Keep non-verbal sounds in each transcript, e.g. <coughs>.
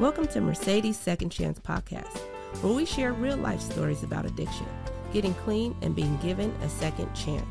Welcome to Mercedes Second Chance Podcast, where we share real life stories about addiction, getting clean, and being given a second chance.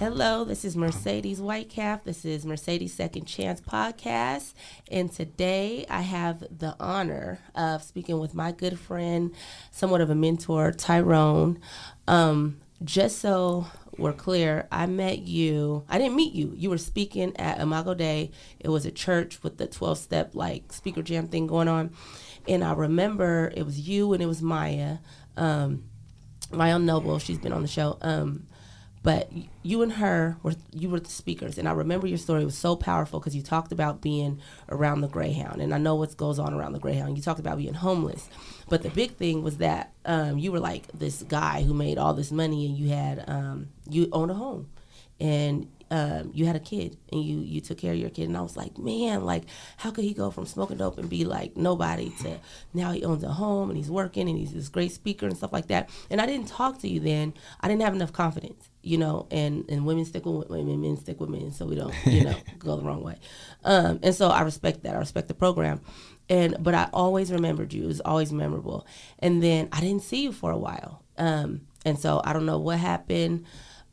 Hello, this is Mercedes Whitecalf. This is Mercedes Second Chance Podcast. And today I have the honor of speaking with my good friend, somewhat of a mentor, Tyrone. Um, just so we're clear, I met you. I didn't meet you. You were speaking at Imago Dei. It was a church with the 12 step like speaker jam thing going on. And I remember it was you and it was Maya. Um, Maya Noble, she's been on the show. Um, but you and her were you were the speakers. And i remember your story was so powerful because you talked about being around the greyhound. And i know what goes on around the greyhound. You talked about being homeless. But the big thing was that um, you were like this guy who made all this money and you had um, you owned a home. And um, you had a kid and you you took care of your kid. And I was like man like how could he go from smoking dope and be like nobody to now he owns a home and he's working and he's this great speaker and stuff like that? And I didn't talk to you then. I didn't have enough confidence you know and and women stick with women men stick with men so we don't you know <laughs> go the wrong way. Um, and so I respect that. I respect the program. And but I always remembered you. It was always memorable. And then I didn't see you for a while. Um, and so I don't know what happened.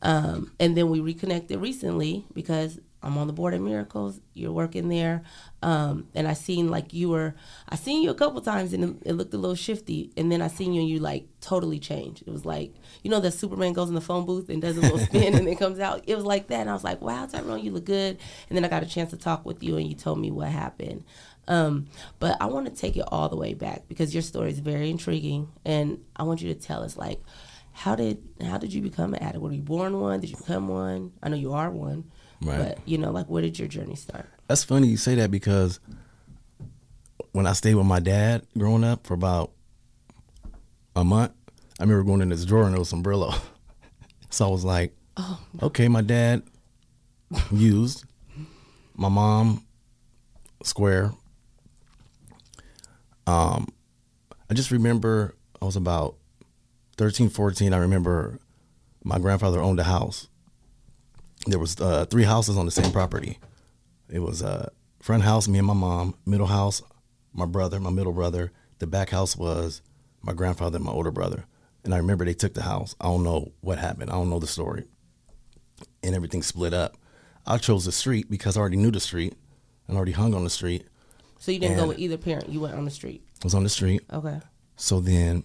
Um, and then we reconnected recently because I'm on the board of Miracles. You're working there, um, and I seen like you were. I seen you a couple times, and it, it, looked a little shifty. And then I seen you, and you like totally changed. It was like you know that Superman goes in the phone booth and does a little spin, and then comes out. It was like that, and I was like, "Wow, Tyrone, you look good." And then I got a chance to talk with you, and you told me what happened. Um, but I want to take it all the way back because your story is very intriguing, and I want you to tell us like how did how did you become an addict? Were you born one? Did you become one? I know you are one, right? But you know, like, where did your journey start? That's funny you say that because when I stayed with my dad growing up for about a month, I remember going in his drawer and there was some Brillo. <laughs> so I was like, oh, no. okay, my dad used, my mom square. Um, I just remember I was about 13, 14, I remember my grandfather owned a house. There was uh, three houses on the same property. It was uh, front house, me and my mom. Middle house, my brother, my middle brother. The back house was my grandfather and my older brother. And I remember they took the house. I don't know what happened. I don't know the story. And everything split up. I chose the street because I already knew the street and already hung on the street. So you didn't and go with either parent. You went on the street. I was on the street. Okay. So then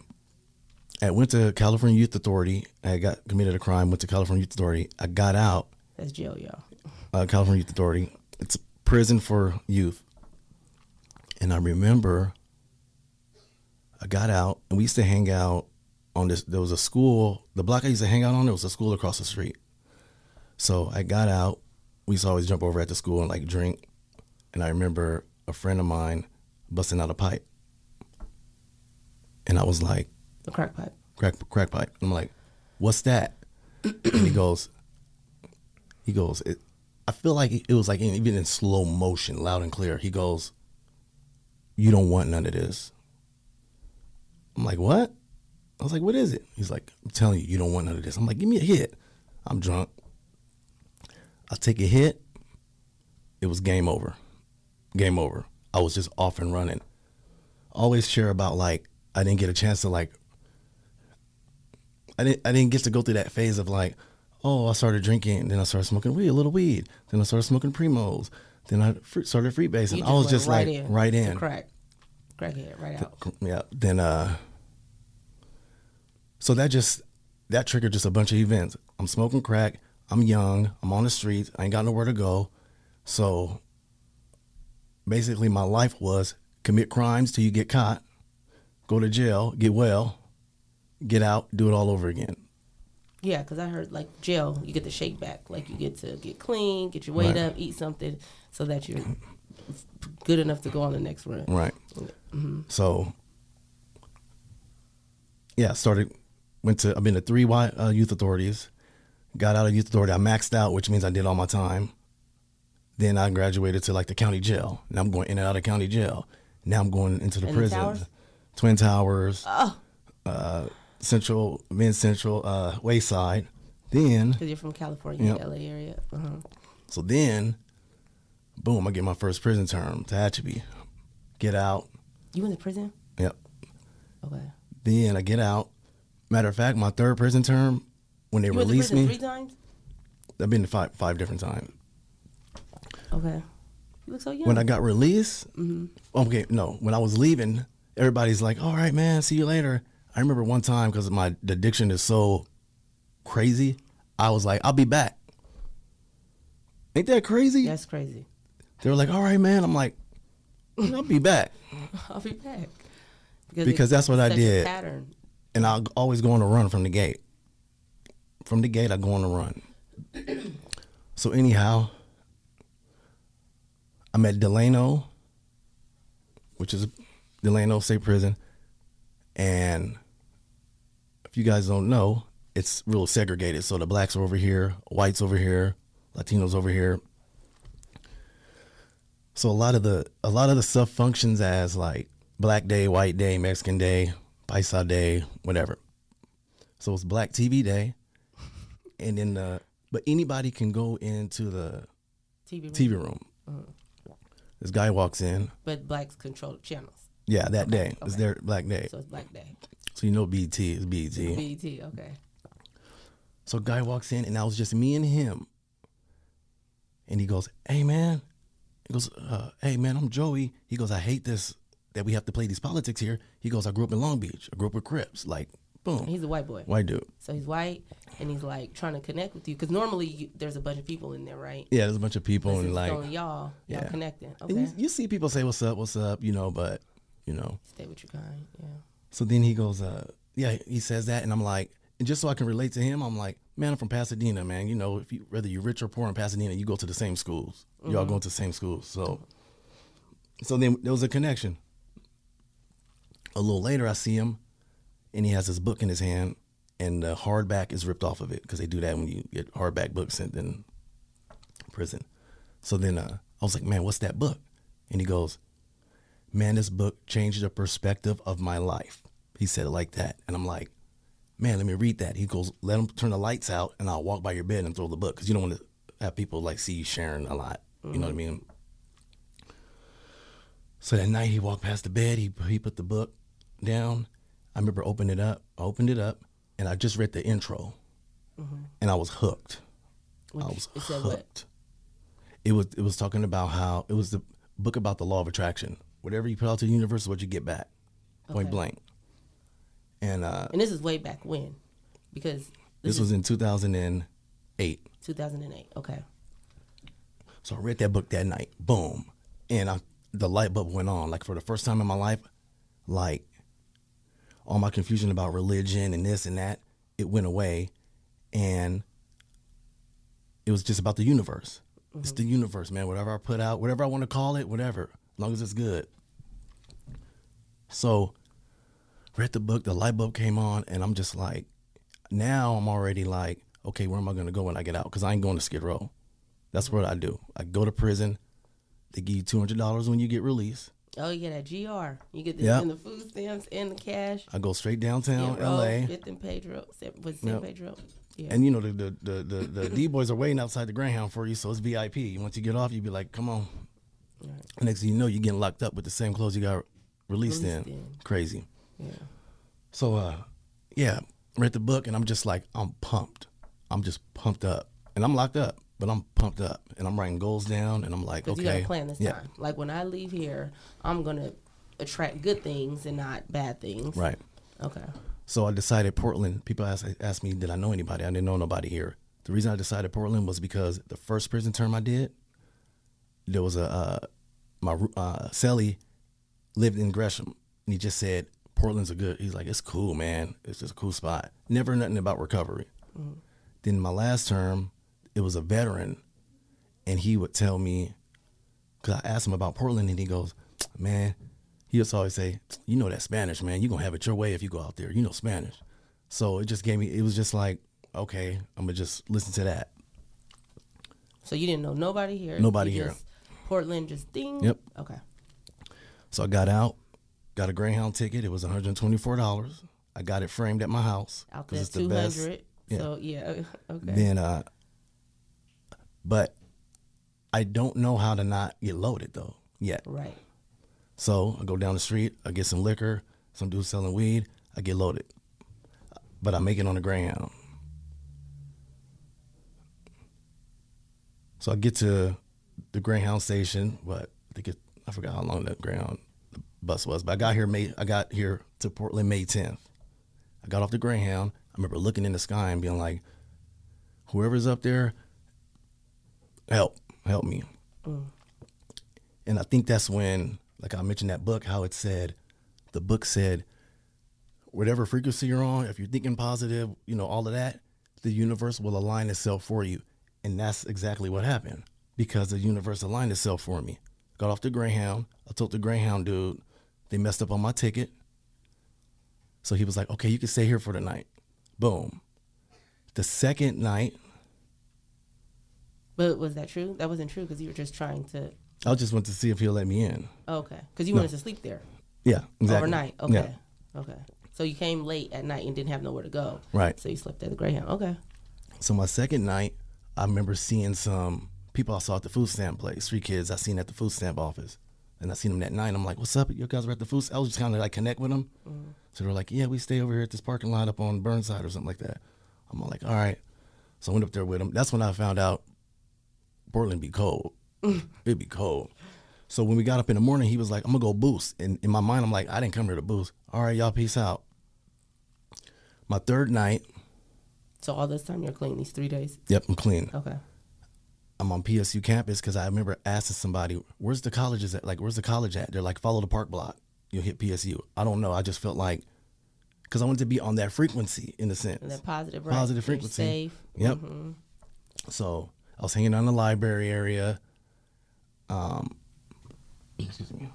I went to California Youth Authority. I got committed a crime. Went to California Youth Authority. I got out. That's jail, y'all. Uh, California Youth Authority. It's a prison for youth. And I remember I got out, and we used to hang out on this. There was a school. The block I used to hang out on. There was a school across the street. So I got out. We used to always jump over at the school and like drink. And I remember a friend of mine busting out a pipe. And I was like, the crack pipe. Crack crack pipe. I'm like, what's that? and he goes, he goes. It, I feel like it was like in, even in slow motion, loud and clear. He goes, you don't want none of this. I'm like, what? I was like, what is it? He's like, I'm telling you, you don't want none of this. I'm like, give me a hit. I'm drunk. I take a hit. It was game over. Game over. I was just off and running. Always share about like I didn't get a chance to like I didn't I didn't get to go through that phase of like, oh, I started drinking, then I started smoking weed, a little weed, then I started smoking primos, then I started free base, and I was just right like in, right in, crack, crackhead, right out. Yeah. Then uh, so that just that triggered just a bunch of events. I'm smoking crack. I'm young. I'm on the streets. I ain't got nowhere to go. So basically, my life was commit crimes till you get caught, go to jail, get well, get out, do it all over again. Yeah, because I heard like jail, you get the shake back. Like you get to get clean, get your weight right. up, eat something so that you're good enough to go on the next run. Right. Mm-hmm. So, yeah, started, went to, I've been to three uh, youth authorities, got out of youth authority. I maxed out, which means I did all my time. Then I graduated to like the county jail. Now I'm going in and out of county jail. Now I'm going into the prison. The? Twin Towers. Oh. Uh, Central, Men's Central, uh, Wayside. Then, Because you're from California, Yep. LA area. Uh-huh. so then, boom, I get my first prison term, to Tehachapi. Get out. You went to prison? Yep. Okay. Then I get out. Matter of fact, my third prison term, when they You released me, three times? I've been to five five different times. Okay. You look so young. When I got released, okay, no, when I was leaving, everybody's like, "All right, man, see you later." I remember one time because my addiction is so crazy, I was like, "I'll be back." Ain't that crazy? That's crazy. They were like, "All right, man." I'm like, "I'll be back," <laughs> I'll be back. Because it- that's what I did. Pattern. and I'll always go on a run from the gate. From the gate, I go on a run. <clears throat> so anyhow, I'm at Delano, which is Delano State Prison, and if you guys don't know, it's real segregated. So the blacks are over here, whites over here, Latinos over here. So a lot of the a lot of the stuff functions as like Black Day, White Day, Mexican Day, Paisa Day, whatever. So it's Black TV Day, and then the but anybody can go into the TV. room. TV room. Mm-hmm. This guy walks in. But blacks control the channels. Yeah, that day it's okay. their Black Day. So it's Black Day. So you know BT is BT. BET. Okay. So guy walks in, and that was just me and him. And he goes, "Hey man," he goes, uh, "Hey man, I'm Joey." He goes, "I hate this that we have to play these politics here." He goes, "I grew up in Long Beach. I grew up with Crips. Like, boom, He's a white boy. white dude." So he's white, and he's like trying to connect with you because normally you, there's a bunch of people in there, right? Yeah, there's a bunch of people and like, y'all, y'all Yeah. connecting. Okay, you, you see people say, "What's up? What's up?" You know, but you know. stay with your kind. Yeah. So then he goes, uh, yeah, he says that, and I'm like, and just so I can relate to him, I'm like, man, I'm from Pasadena, man. You know, if you whether you're rich or poor in Pasadena, you go to the same schools. You all going to the same schools. So, so then there was a connection. A little later, I see him, and he has his book in his hand, and the hardback is ripped off of it because they do that when you get hardback books sent in prison. So then uh, I was like, man, what's that book? And he goes, man, this book changed the perspective of my life. He said it like that. And I'm like, man, let me read that. He goes, let him turn the lights out and I'll walk by your bed and throw the book. Cause you don't want to have people like see you sharing a lot. You know what I mean? So that night he walked past the bed. He, he put the book down. I remember opening it up. I opened it up and I just read the intro mm-hmm. and I was hooked. Which, I was it said what? hooked. It was it was talking about how it was the book about the law of attraction. Whatever you put out to the universe is what you get back, point Okay. blank. And uh, And this is way back when, because this was in 2008. 2008. Okay. So I read that book that night. Boom, and I, the light bulb went on. Like for the first time in my life, like all my confusion about religion and this and that, it went away, and it was just about the universe. It's the universe, man. Whatever I put out, whatever I want to call it, whatever, as long as it's good. So, read the book. The light bulb came on, and I'm just like, now I'm already like, okay, where am I going to go when I get out? Because I ain't going to Skid Row. That's what I do. I go to prison. They give you two hundred dollars when you get released. Oh, you get that GR. You get the, Yep. and the food stamps and the cash. I go straight downtown, L.A. Oh, fifth and Pedro. It San Yep. Pedro? Yeah. And you know the the the the, the <coughs> D boys are waiting outside the Greyhound for you, so it's VIP. Once you get off, you be like, "Come on." Next thing you know, you're getting locked up with the same clothes you got released, Released in. in. Crazy. Yeah. So, uh, yeah, read the book, and I'm just like, I'm pumped. I'm just pumped up, and I'm locked up, but I'm pumped up, and I'm writing goals down, and I'm like, okay, you got to plan this yeah, time. Like when I leave here, I'm gonna attract good things and not bad things. right. Okay. So I decided Portland. People asked, asked me, did I know anybody? I didn't know nobody here. The reason I decided Portland was because the first prison term I did, there was a uh, my uh, celly lived in Gresham, and he just said Portland's a good. He's like, it's cool, man. It's just a cool spot. Never nothing about recovery. Then my last term, it was a veteran, and he would tell me, because I asked him about Portland, and he goes, man, he to always say, you know that Spanish, man. You're going to have it your way if you go out there. You know Spanish. So it just gave me, it was just like, okay, I'm going to just listen to that. So you didn't know nobody here. Nobody You here. just- Portland just ding. Yep. Okay. So I got out, got a Greyhound ticket. It was $124. I got it framed at my house Out 'cause there, it's the best. Yeah. So yeah, <laughs> okay. Then, uh, but I don't know how to not get loaded though yet. right. So I go down the street, I get some liquor, some dude selling weed, I get loaded. But I make it on the Greyhound. So I get to the Greyhound station, but I think it, I forgot how long that Greyhound bus was, but I got here May I got here to Portland May 10th. I got off the Greyhound. I remember looking in the sky and being like, whoever's up there, help, help me. Mm. And I think that's when, like I mentioned that book, how it said, the book said, whatever frequency you're on, if you're thinking positive, you know, all of that, the universe will align itself for you. And that's exactly what happened because the universe aligned itself for me. Got off the Greyhound. I told the Greyhound dude, they messed up on my ticket. So he was like, okay, you can stay here for the night. Boom. The second night, But was that true? That wasn't true because you were just trying to. I just went to see if he'll let me in. oh, okay, because you wanted to sleep there Yeah, exactly. overnight. Okay. Yeah. Okay. So you came late at night and didn't have nowhere to go. Right. So you slept at the Greyhound. Okay. So my second night, I remember seeing some people I saw at the food stamp place, three kids I seen at the food stamp office. And I seen them that night. I'm like, what's up? You guys were at the food? I was just kind of like connect with them. Mm-hmm. So they're like, yeah, we stay over here at this parking lot up on Burnside or something like that. I'm like, all right. So I went up there with them. That's when I found out Portland be cold. <laughs> It'd be cold. So when we got up in the morning, he was like, I'm to go boost. And in my mind, I'm like, I didn't come here to boost. All right, y'all, peace out. My third night, So all this time you're clean these three days. yep, I'm clean. Okay. I'm on PSU campus because I remember asking somebody, "Where's the colleges at? Like, where's the college at?" They're like, "Follow the park block. You'll hit PSU." I don't know. I just felt like because I wanted to be on that frequency in a sense. Positive, right? Positive frequency. safe. Yep. Mm-hmm. So I was hanging out in the library area. Um, excuse me.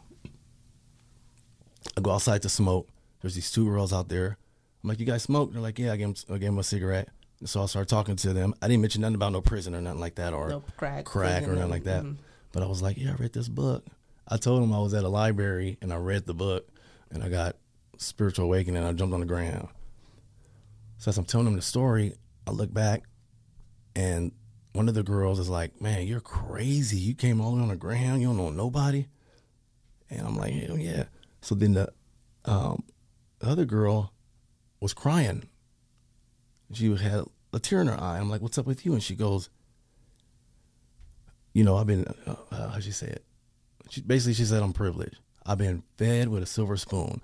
I go outside to smoke. There's these two girls out there. I'm like, "You guys smoke?" They're like, "Yeah." I gave them, I gave them a cigarette. So I started talking to them. I didn't mention nothing about no prison or nothing like that, or No crack, crack or nothing like that. mhm. But I was like, "Yeah, I read this book." I told them I was at a library and I read the book, and I got spiritual awakening. I jumped on the ground. So as I'm telling them the story, I look back, and one of the girls is like, "Man, you're crazy! You came all the way on the ground. You don't know nobody." And I'm like, "Hell yeah!" So then the, um, the other girl was crying. She had a tear in her eye. I'm like, "What's up with you?" And she goes, "You know, I've been uh, uh, how'd she say it? She basically she said I'm privileged. I've been fed with a silver spoon.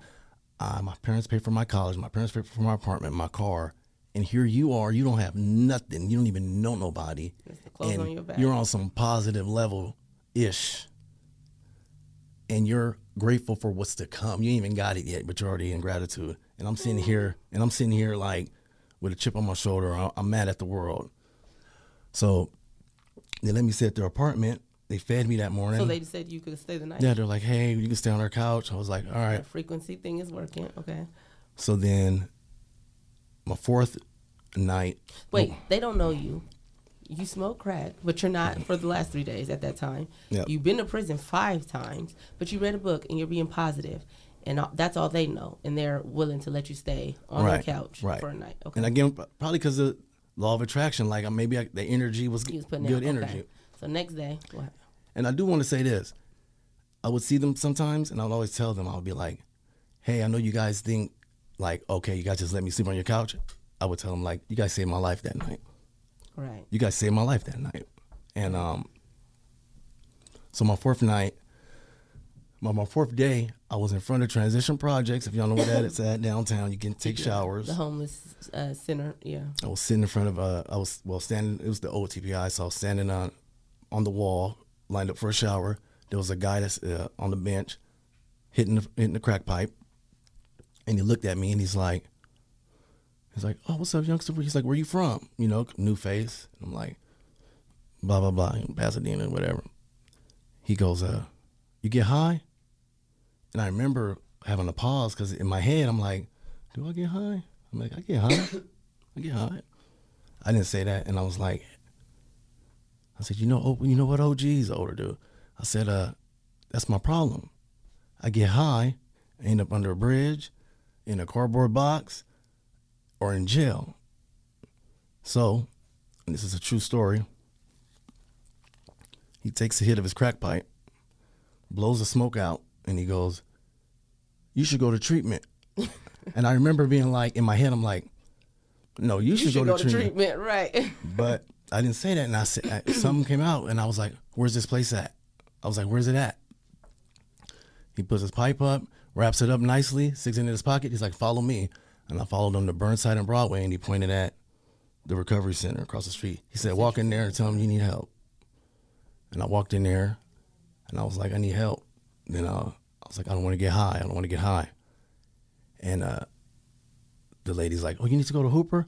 Uh, my parents paid for my college. My parents paid for my apartment, my car, and here you are. You don't have nothing. You don't even know nobody, Just the clothes and on your back. you're on some positive level ish, and you're grateful for what's to come. You ain't even got it yet, but you're already in gratitude. And I'm sitting here, and I'm sitting here like with a chip on my shoulder. I'm mad at the world. So they let me stay at their apartment. They fed me that morning. So they said you could stay the night. Yeah, they're like, hey, you can stay on our couch. I was like, all right. That frequency thing is working. Okay. So then my fourth night, Wait, oh. they don't know you. You smoke crack, but you're not for the last three days at that time. Yep. You've been to prison five times, but you read a book and you're being positive, and that's all they know, and they're willing to let you stay on Right, their couch right. for a night. Okay. and again, probably because of law of attraction, like maybe I, the energy was, was good out. energy. Okay. So next day, what? And I do want to say this. I would see them sometimes, and I would always tell them, I would be like, hey, I know you guys think, like, okay, you guys just let me sleep on your couch. I would tell them, like, you guys saved my life that night. Right. you guys saved my life that night. And um, so my fourth night, my, my fourth day, I was in front of Transition Projects. If y'all know where that is it's <laughs> at downtown, you can take showers. The homeless uh, center. Yeah. I was sitting in front of uh, I was well standing. It was the old TPI, so I was standing on on the wall, lined up for a shower. There was a guy that's uh, on the bench, hitting the, hitting the crack pipe, and he looked at me and he's like, he's like, oh, what's up, youngster? He's like, where you from? You know, new face. And I'm like, blah blah blah, Pasadena, whatever. He goes, uh, you get high? And I remember having a pause because in my head I'm like, do I get high? I'm like, I get high. I get high. I didn't say that, and I was like, I said, you know, oh, you know what, OG's older dude. I said, uh, that's my problem. I get high, end up under a bridge, in a cardboard box, or in jail. So, this is a true story. He takes a hit of his crack pipe, blows the smoke out, and he goes, You should go to treatment. and I remember being like, in my head, I'm like, No, you, You should, should go, go to, to treatment. treatment, right? <laughs> But I didn't say that. And I said, I- something came out, and I was like, Where's this place at? I was like, Where's it at? He puts his pipe up, wraps it up nicely, sticks it in his pocket. He's like, Follow me. And I followed him to Burnside and Broadway, and he pointed at the recovery center across the street. He said, Walk in there and tell him you need help. And I walked in there, and I was like, I need help. Then uh, I was like, I don't want to get high. I don't want to get high. And uh, the lady's like, Oh, you need to go to Hooper?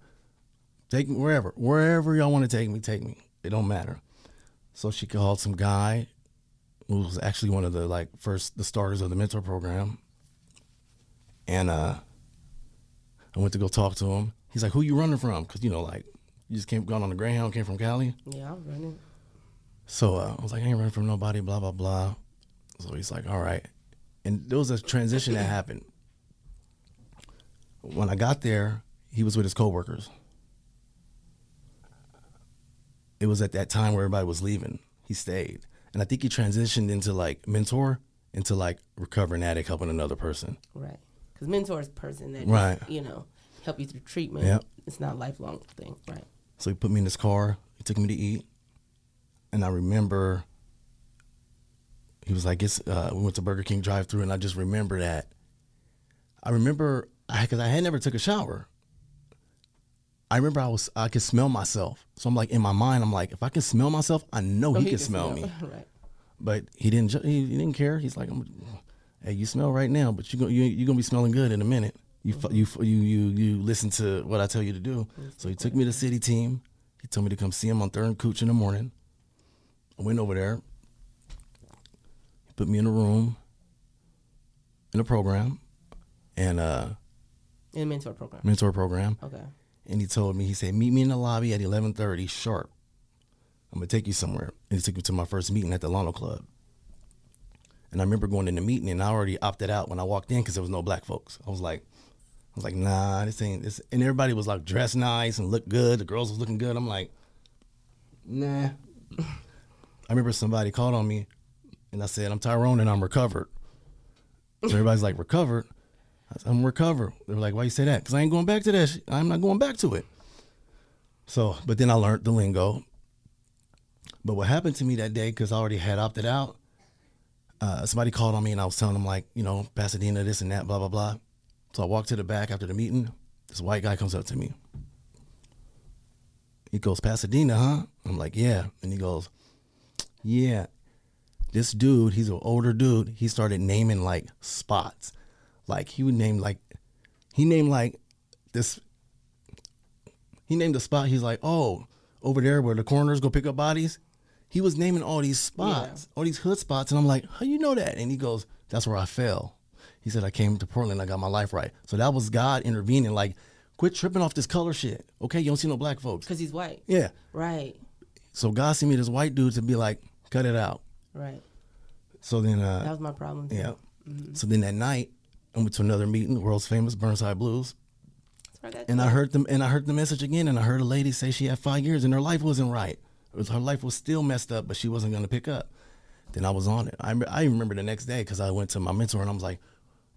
Take me wherever, wherever y'all want to take me, take me. It don't matter. So she called some guy who was actually one of the like first the starters of the mentor program. And uh I went to go talk to him. He's like, "Who you running from?" Because you know, like you just came gone on the Greyhound, came from Cali. yeah, I'm running. So uh, I was like, I ain't running from nobody, blah, blah, blah. So he's like, all right. And there was a transition that happened. When I got there, he was with his coworkers. It was at that time where everybody was leaving. He stayed. And I think he transitioned into like mentor, into like recovering addict, helping another person. Right. Because mentor is a person that, Right. you know, help you through treatment. Yep. It's not a lifelong thing. Right. So he put me in his car. He took me to eat, and I remember he was like, "It's." Uh, we went to Burger King drive-through, and I just remember that. I remember because I, had never took a shower. I remember I was I could smell myself, so I'm like in my mind, I'm like, if I can smell myself, I know So he, can smell, me. <laughs> right. But he didn't. He, he didn't care. He's like, I'm, "Hey, you smell right now, but you go, you you gonna be smelling good in a minute. You fu- you you you you listen to what I tell you to do." So he took me to CityTeam. He told me to come see him on Third and Couch in the morning. I went over there. Put me in a room in a program, and uh, In the mentor program. mentor program. Okay. And he told me, he said, meet me in the lobby at 1130 sharp. I'm to take you somewhere. And he took me to my first meeting at the Alano Club. And I remember going in the meeting and I already opted out when I walked in because there was no black folks. I was like, I was like, nah, this ain't this. And everybody was like dressed nice and looked good. The girls was looking good. I'm like, nah. <laughs> I remember somebody called on me and I said, I'm Tyrone and I'm recovered. So everybody's like, recovered? I said, I'm recovered. They were like, why you say that? Because I ain't going back to that. Shit. I'm not going back to it. So, but then I learned the lingo. But what happened to me that day, because I already had opted out, uh, somebody called on me and I was telling them, like, you know, Pasadena, this and that, blah, blah, blah. So I walked to the back after the meeting. This white guy comes up to me. He goes, Pasadena, huh? I'm like, yeah. And he goes, yeah. This dude, he's an older dude. He started naming like spots. Like he would name like, he named like this. He named the spot. He's like, oh, over there where the coroners go pick up bodies. He was naming all these spots, all these hood spots, and I'm like, how you know that? And he goes, that's where I fell. He said I came to Portland, I got my life right. So that was God intervening. Like, quit tripping off this color shit. Okay, you don't see no black folks. Because he's white. Yeah. Right. So God sent me this white dude to be like, cut it out. Right. So then, uh, That was my problem. Too. yeah. So then that night, I went to another meeting, the world's famous Burnside Blues, I and I heard them, and I heard the message again, and I heard a lady say she had five years and her life wasn't right. It was, her life was still messed up, but she wasn't going to pick up. Then I was on it. I, I remember the next day because I went to my mentor and I was like,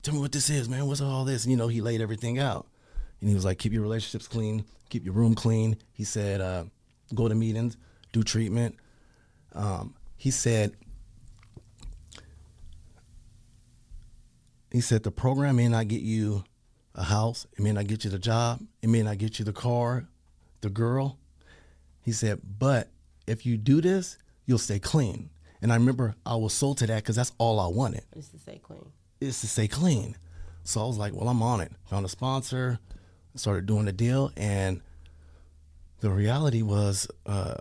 "Tell me what this is, man. What's all this?" And, You know, he laid everything out, and he was like, "Keep your relationships clean, keep your room clean." He said, uh, "Go to meetings, do treatment." Um, he said, he said the program may not get you a house, it may not get you the job, it may not get you the car, the girl. He said, but if you do this, you'll stay clean. And I remember I was sold to that because that's all I wanted Just to stay clean. is to stay clean. So I was like, well, I'm on it. Found a sponsor, started doing the deal, and the reality was, uh,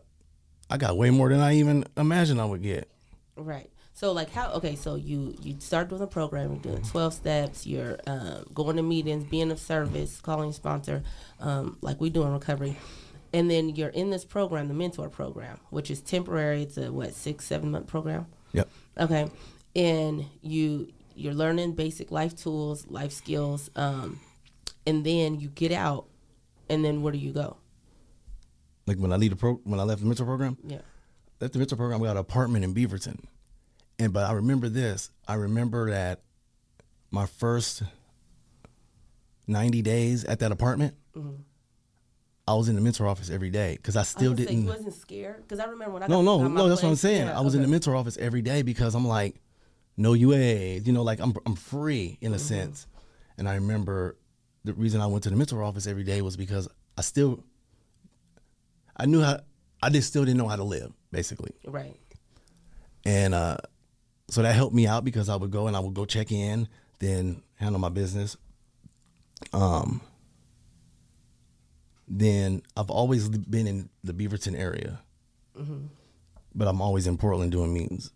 I got way more than I even imagined I would get. Right. So like how okay, so you you start doing the program, you're doing twelve steps, you're um, going to meetings, being of service, calling sponsor, um, like we do in recovery. And then you're in this program, the mentor program, which is temporary. It's a what, six, seven month program? Yep. Okay. And you you're learning basic life tools, life skills, um, and then you get out and then where do you go? Like when I leave the pro, when I left the mentor program, Yeah. left the mentor program, we got an apartment in Beaverton, and but I remember this. I remember that my first ninety days at that apartment, I was in the mentor office every day because I Mm-hmm. I still was gonna say, didn't. you wasn't scared because I remember when I No, got, no, no. That's what I'm saying. yeah, I was in the mentor office every day because I'm like, no UA, you know, like I'm I'm free in a Mm-hmm. sense. And I remember the reason I went to the mentor office every day was because I still, I knew how, I just still didn't know how to live, basically. Right. And uh, so that helped me out because I would go and I would go check in, then handle my business. Um, then I've always been in the Beaverton area, but I'm always in Portland doing meetings.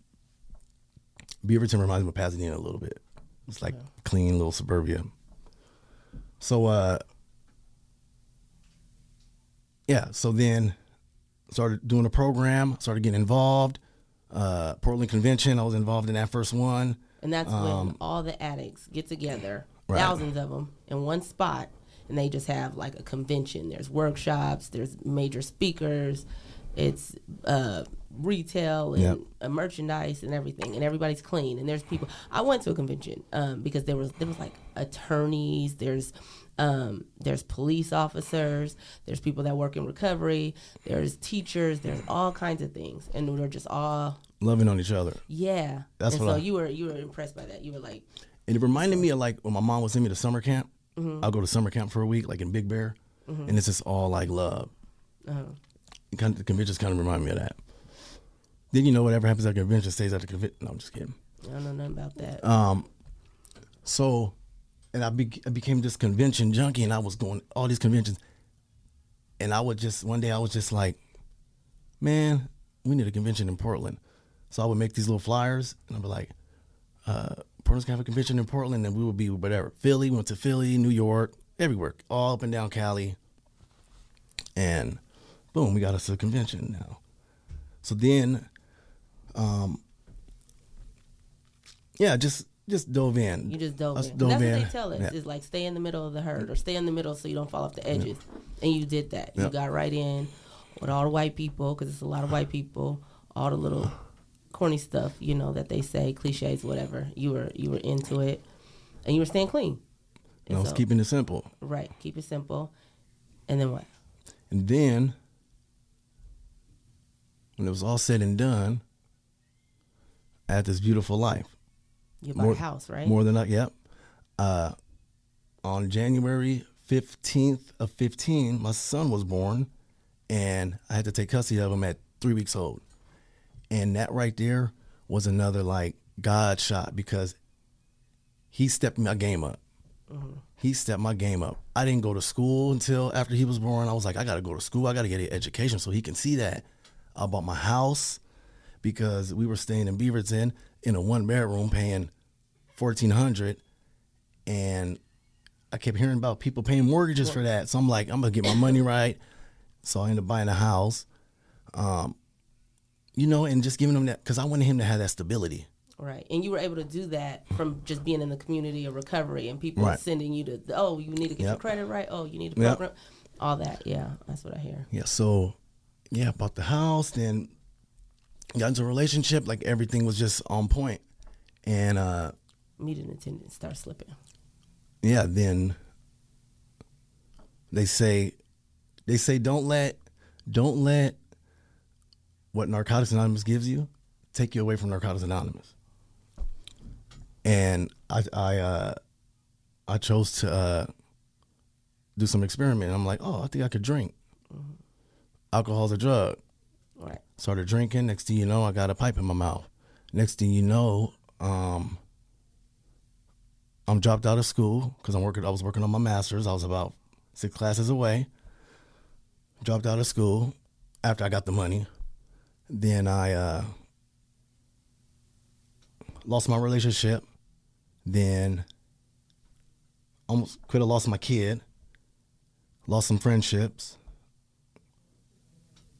Beaverton reminds me of Pasadena a little bit. It's like clean little suburbia. So, uh, yeah. So then started doing a program, started getting involved. Uh, Portland Convention, I was involved in that first one. And that's when all the addicts get together, Um, Right. thousands of them, in one spot, and they just have like a convention. There's workshops, there's major speakers, it's uh, retail and Yep. uh, merchandise and everything, and everybody's clean. And there's people. I went to a convention um, because there was there was like attorneys, there's um, there's police officers, there's people that work in recovery, there's teachers, there's all kinds of things, and they're just all Loving on each other. yeah. That's and what so I- you were you were impressed by that. You were like, And it reminded me of like when my mom would send me to summer camp. Mm-hmm. I'll go to summer camp for a week, like in Big Bear, and it's just all like love. Uh-huh. Kind of, the conventions kind of remind me of that. Then you know whatever happens at the convention stays at the convention. No, I'm just kidding. I don't know nothing about that. Um, so, and I, be- I became this convention junkie, and I was going all these conventions, and I would just one day I was just like, man, we need a convention in Portland. So I would make these little flyers, and I'd be like, uh, Portland's gonna have a convention in Portland, and we would be whatever. Philly, went to Philly, New York, everywhere, all up and down Cali, and boom, we got us a convention now. So then, um, yeah, just just dove in. you just dove I in. Dove that's what they tell us Yeah. is like stay in the middle of the herd or stay in the middle so you don't fall off the edges. And you did that. You got right in with all the white people because it's a lot of white people. All the little corny stuff, you know, that they say, cliches, whatever. You were you were into it, and you were staying clean. And I was so- keeping it simple. right. Keep it simple. And then what? And then, when it was all said and done, I had this beautiful life. You bought More- a house, right? More than that, yep. Uh, on January 15th of 15, my son was born, and I had to take custody of him at three weeks old. And that right there was another like God shot because he stepped my game up. He stepped my game up. I didn't go to school until after he was born. I was like, I got to go to school. I got to get an education so he can see that. I bought my house because we were staying in Beaverton in a one bedroom paying fourteen hundred, and I kept hearing about people paying mortgages for that. So I'm like, I'm gonna get my money right. So I ended up buying a house, um, you know, and just giving him that because I wanted him to have that stability. Right. And you were able to do that from just being in the community of recovery and people Right. sending you to, oh, you need to get your credit right. Oh, you need Yep. program. All that. Yeah. That's what I hear. Yeah. So, yeah, bought the house, then got into a relationship. Like everything was just on point, and uh, Meeting attendants start slipping. yeah, then they say they say don't let don't let what Narcotics Anonymous gives you take you away from Narcotics Anonymous. And I I uh I chose to uh do some experiment. I'm like, oh, I think I could drink. Alcohol's a drug. Started drinking. Next thing you know, I got a pipe in my mouth. Next thing you know, um, I'm dropped out of school because I'm working. I was working on my master's. I was about six classes away. Dropped out of school after I got the money. Then I uh, lost my relationship. Then almost could have lost my kid. Lost some friendships.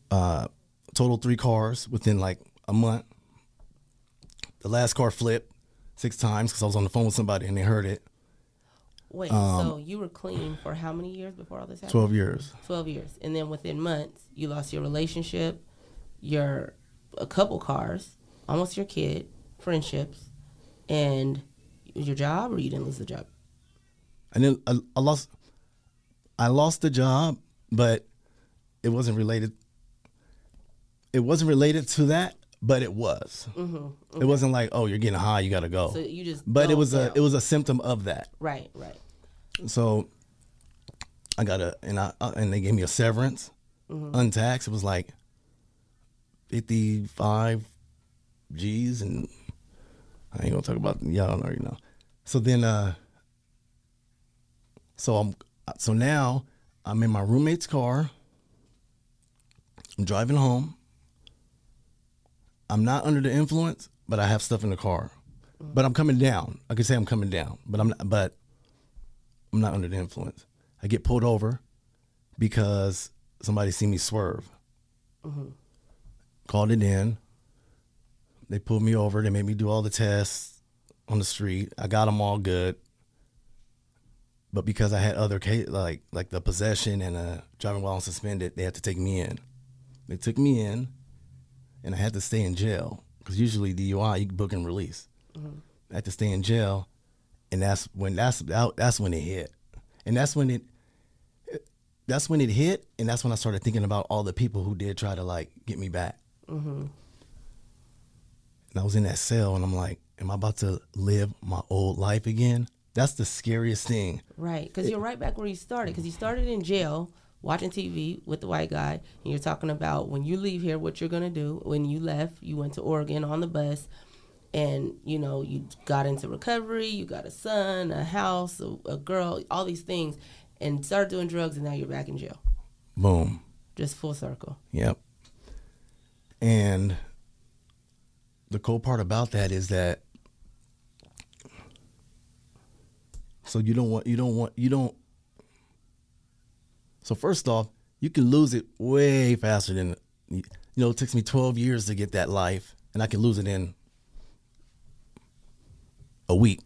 Uh, total three cars within like a month. The last car flipped six times because I was on the phone with somebody and they heard it. Wait, um, so you were clean for how many years before all this happened? 12 years. 12 years. And then within months, you lost your relationship, your a couple cars, almost your kid, friendships, and your job, or you didn't lose the job? And then I, I lost I lost the job, but it wasn't related it wasn't related to that, but it was. It wasn't like, oh, you're getting high, you got to go. So you just but it was a it was a symptom of that. right, right. So I got a and I uh, and they gave me a severance, untaxed. It was like fifty five G's, and I ain't gonna talk about y'all already know. So then, uh, so I'm so now I'm in my roommate's car. I'm driving home. I'm not under the influence, but I have stuff in the car. But I'm coming down. I can say I'm coming down, but I'm not. But I'm not under the influence. I get pulled over because somebody see me swerve. Called it in. They pulled me over. They made me do all the tests on the street. I got them all good. But because I had other case, like like the possession and uh, driving while suspended, they had to take me in. They took me in, and I had to stay in jail because usually DUI you book and release. Mm-hmm. I had to stay in jail, and that's when that's that- that's when it hit, and that's when it that's when it hit, and that's when I started thinking about all the people who did try to like get me back. Mm-hmm. And I was in that cell, and I'm like, am I about to live my old life again? That's the scariest thing. Right, because you're right back where you started. Because you started in jail watching TV with the white guy, and you're talking about when you leave here, what you're gonna do. When you left, you went to Oregon on the bus, and you know you got into recovery. You got a son, a house, a, a girl, all these things, and started doing drugs, and now you're back in jail. Boom. Just full circle. Yep. And the cool part about that is that so you don't want you don't want you don't so first off, you can lose it way faster than you know, it takes me 12 years to get that life and I can lose it in a week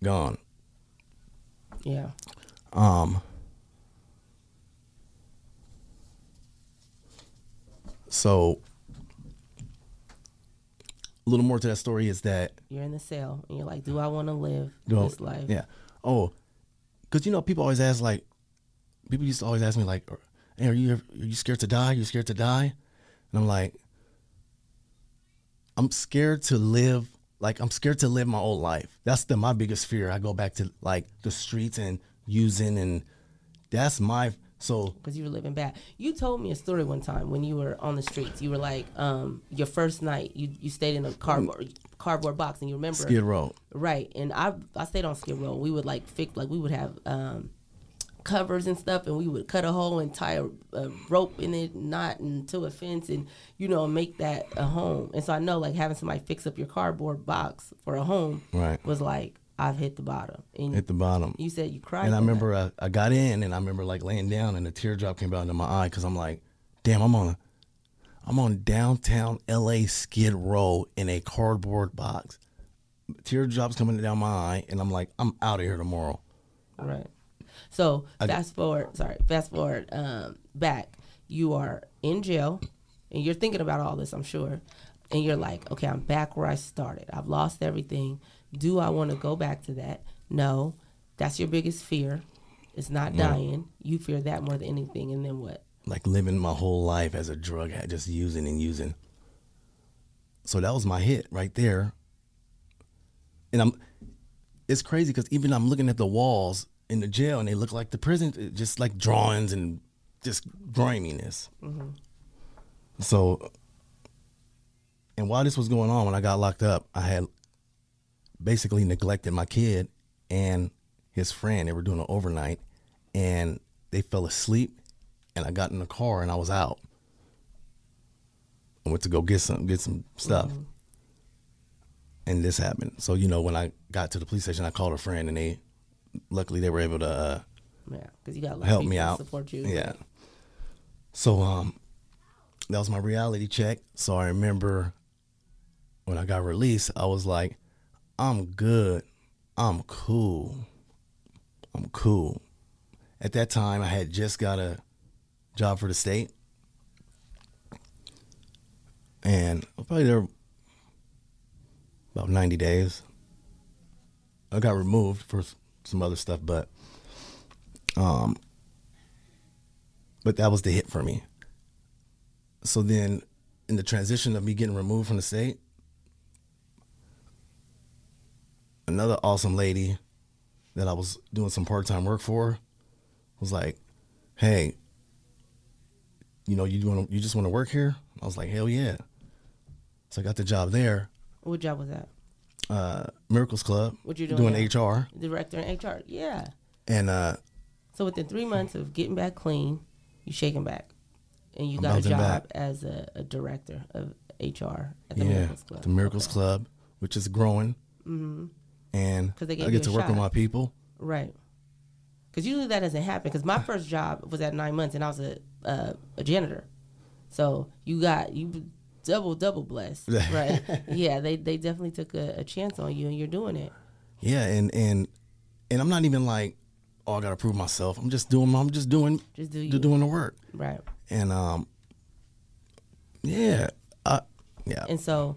gone. Yeah. Um so a little more to that story is that You're in the cell, and you're like, "Do I want to live this life?" Yeah. Oh, because you know people always ask like, people used to always ask me like, "Hey, are you are you scared to die? Are you scared to die?" And I'm like, I'm scared to live. Like I'm scared to live my old life. That's the my biggest fear. I go back to like the streets and using, and that's my so because you were living bad. You told me a story one time when you were on the streets. You were like, um, your first night, you you stayed in a cardboard cardboard box, and you remember Skid Row. right? And I I stayed on Skid Row. We would like fix like we would have um, covers and stuff, and we would cut a hole and tie a, a rope in it, knot into a fence, and you know make that a home. And so I know like having somebody fix up your cardboard box for a home Right. was like I've hit the bottom. And Hit the bottom. you said you cried. And I remember uh, I, I got in and I remember like laying down and a teardrop came out into my eye because I'm like, damn, I'm on a, I'm on downtown LA Skid Row in a cardboard box. Teardrops coming down my eye and I'm like, I'm out of here tomorrow. Right. So fast forward, sorry, fast forward um, back. You are in jail, and you're thinking about all this, I'm sure. And you're like, okay, I'm back where I started. I've lost everything. Do I want to go back to that? No. That's your biggest fear. It's not dying. You fear that more than anything. And then what? Like living my whole life as a drug addict, just using and using. So that was my hit right there. And I'm, it's crazy because even I'm looking at the walls in the jail and they look like the prison, uh, just like drawings and just griminess. Mm-hmm. So, and while this was going on, when I got locked up, I had basically neglected my kid and his friend. They were doing an overnight and they fell asleep and I got in the car and I was out. I went to go get some get some stuff. Mm-hmm. And this happened. So, you know, when I got to the police station, I called a friend and they luckily they were able to uh, Yeah, because you got a help me to out. support you. Yeah. So um that was my reality check. So I remember when I got released, I was like, I'm good. I'm cool. I'm cool. At that time, I had just got a job for the state, and I was probably there about 90 days. I got removed for some other stuff, but um, but that was the hit for me. So then, in the transition of me getting removed from the state, another awesome lady that I was doing some part time work for was like, "Hey, you know, you want you just want to work here?" I was like, "Hell yeah!" So I got the job there, What job was that? Uh, Miracles Club, What you doing doing now? HR, Director in HR. Yeah. and uh, So within three months of getting back clean, you shaking back, and you I'm got a job back. as a, a director of HR at the yeah, Miracles Club. the Miracles Okay. Club, which is growing, Mm-hmm. and 'Cause they gave I get to work with my people. Right. Because usually that doesn't happen. Because my first job was at nine months, and I was a uh, a janitor. So you got you double double blessed, <laughs> right? <laughs> yeah, they they definitely took a, a chance on you, and you're doing it. Yeah, and and and I'm not even like, oh, I gotta prove myself. I'm just doing. I'm just doing. Just do you. doing the work, Right. and um, yeah, I, yeah, And so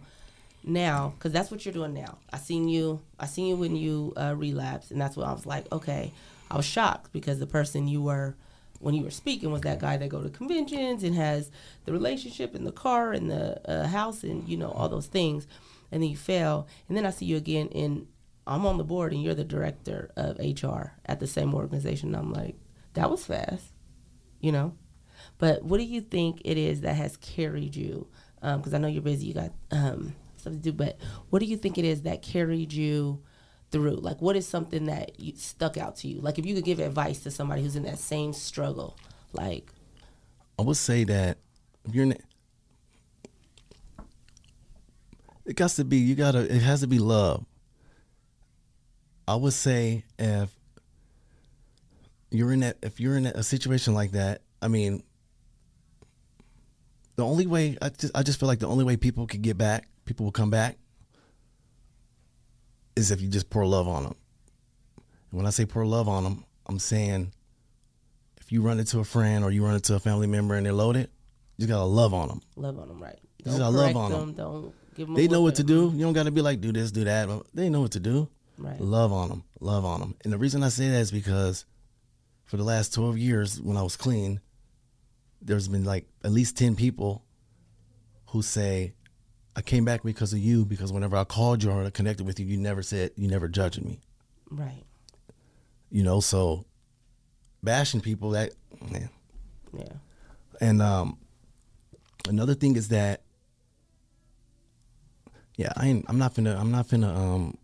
now, because that's what you're doing now. I seen you. I seen you when you uh, relapsed, and that's what I was like. Okay, I was shocked because the person you were when you were speaking was that guy that go to conventions and has the relationship and the car and the uh, house and you know all those things, and then you fail, and then I see you again in. I'm on the board and you're the director of HR at the same organization. I'm like, that was fast, you know. But what do you think it is that has carried you? Because I know you're busy, you got um, stuff to do. But what do you think it is that carried you through? Like, what is something that you, stuck out to you? Like, if you could give advice to somebody who's in that same struggle, like, I would say that if you're in, it got to be you gotta. It has to be love. I would say if you're in that, if you're in a situation like that, I mean, the only way I just I just feel like the only way people can get back, people will come back, is if you just pour love on them. And when I say pour love on them, I'm saying if you run into a friend or you run into a family member and they're loaded, you gotta love on them. love on them, right? Just Don't gotta love on 'em. them. Don't give them. They know what to do. You don't gotta be like do this, do that. They know what to do. Right. Love on them, love on them. And the reason I say that is because for the last 12 years when I was clean, there's been like at least 10 people who say, I came back because of you because whenever I called you or I connected with you, you never said, you never judged me. Right. You know, so bashing people that, man. Yeah. And um, another thing is that, yeah, I ain't, I'm not finna, I'm not finna, um,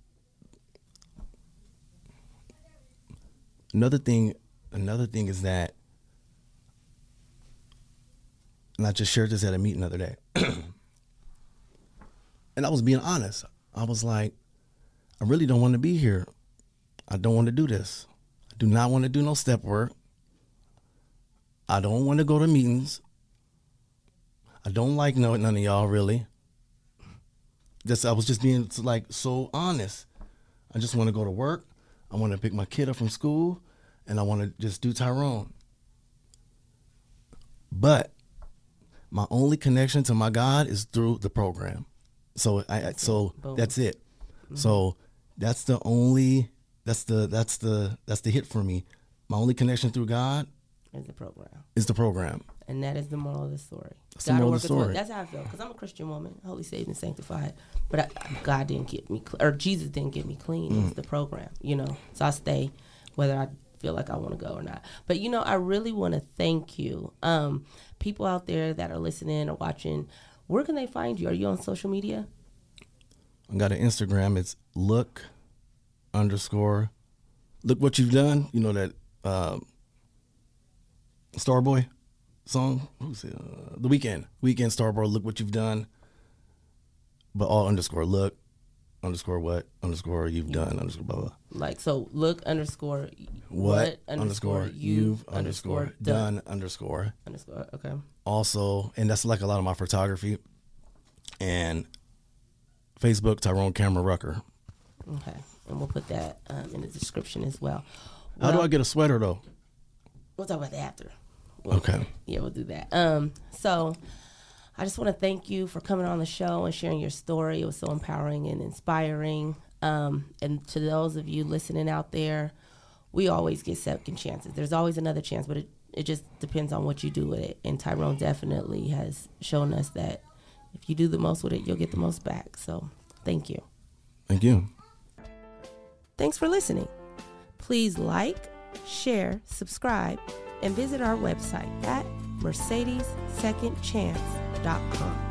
another thing, another thing is that, and I just shared this at a meeting the other day, <clears throat> and I was being honest. I was like, I really don't want to be here. I don't want to do this. I do not want to do no step work. I don't want to go to meetings. I don't like no none of y'all really. Just I was just being like so honest. I just want to go to work. I want to pick my kid up from school, and I want to just do Tyrone. But my only connection to my God is through the program. So I I- so Boom. that's it. So that's the only that's the that's the that's the hit for me. My only connection through God Is the program. is the program. And that is the moral of the story. That's the moral of the story. That's how I feel. Because I'm a Christian woman, holy saved and sanctified. But I, God didn't get me, or Jesus didn't get me clean. Mm. It's the program, you know. So I stay whether I feel like I want to go or not. But, you know, I really want to thank you. Um, people out there that are listening or watching, where can they find you? Are you on social media? I got an Instagram. It's look underscore look what you've done. You know that um, Starboy song. Who's it? Uh, the Weeknd. Weeknd Starboy. Look what you've done. But all underscore look underscore what underscore you've done underscore blah blah. Like, so look underscore What, underscore you've underscore done underscore. underscore. Okay. Also, and that's like a lot of my photography. And Facebook Tyrone Camera Rucker. Okay, and we'll put that um, in the description as well. How do I get a sweater though? We'll talk about that after. Okay. Yeah, we'll do that. Um, so I just want to thank you for coming on the show and sharing your story. It was so empowering and inspiring. Um, and to those of you listening out there, we always get second chances. There's always another chance, but it, it just depends on what you do with it. And Tyrone definitely has shown us that if you do the most with it, you'll get the most back. So thank you. Thank you. Thanks for listening. Please like, share, subscribe, and visit our website at mercedessecondchance.com.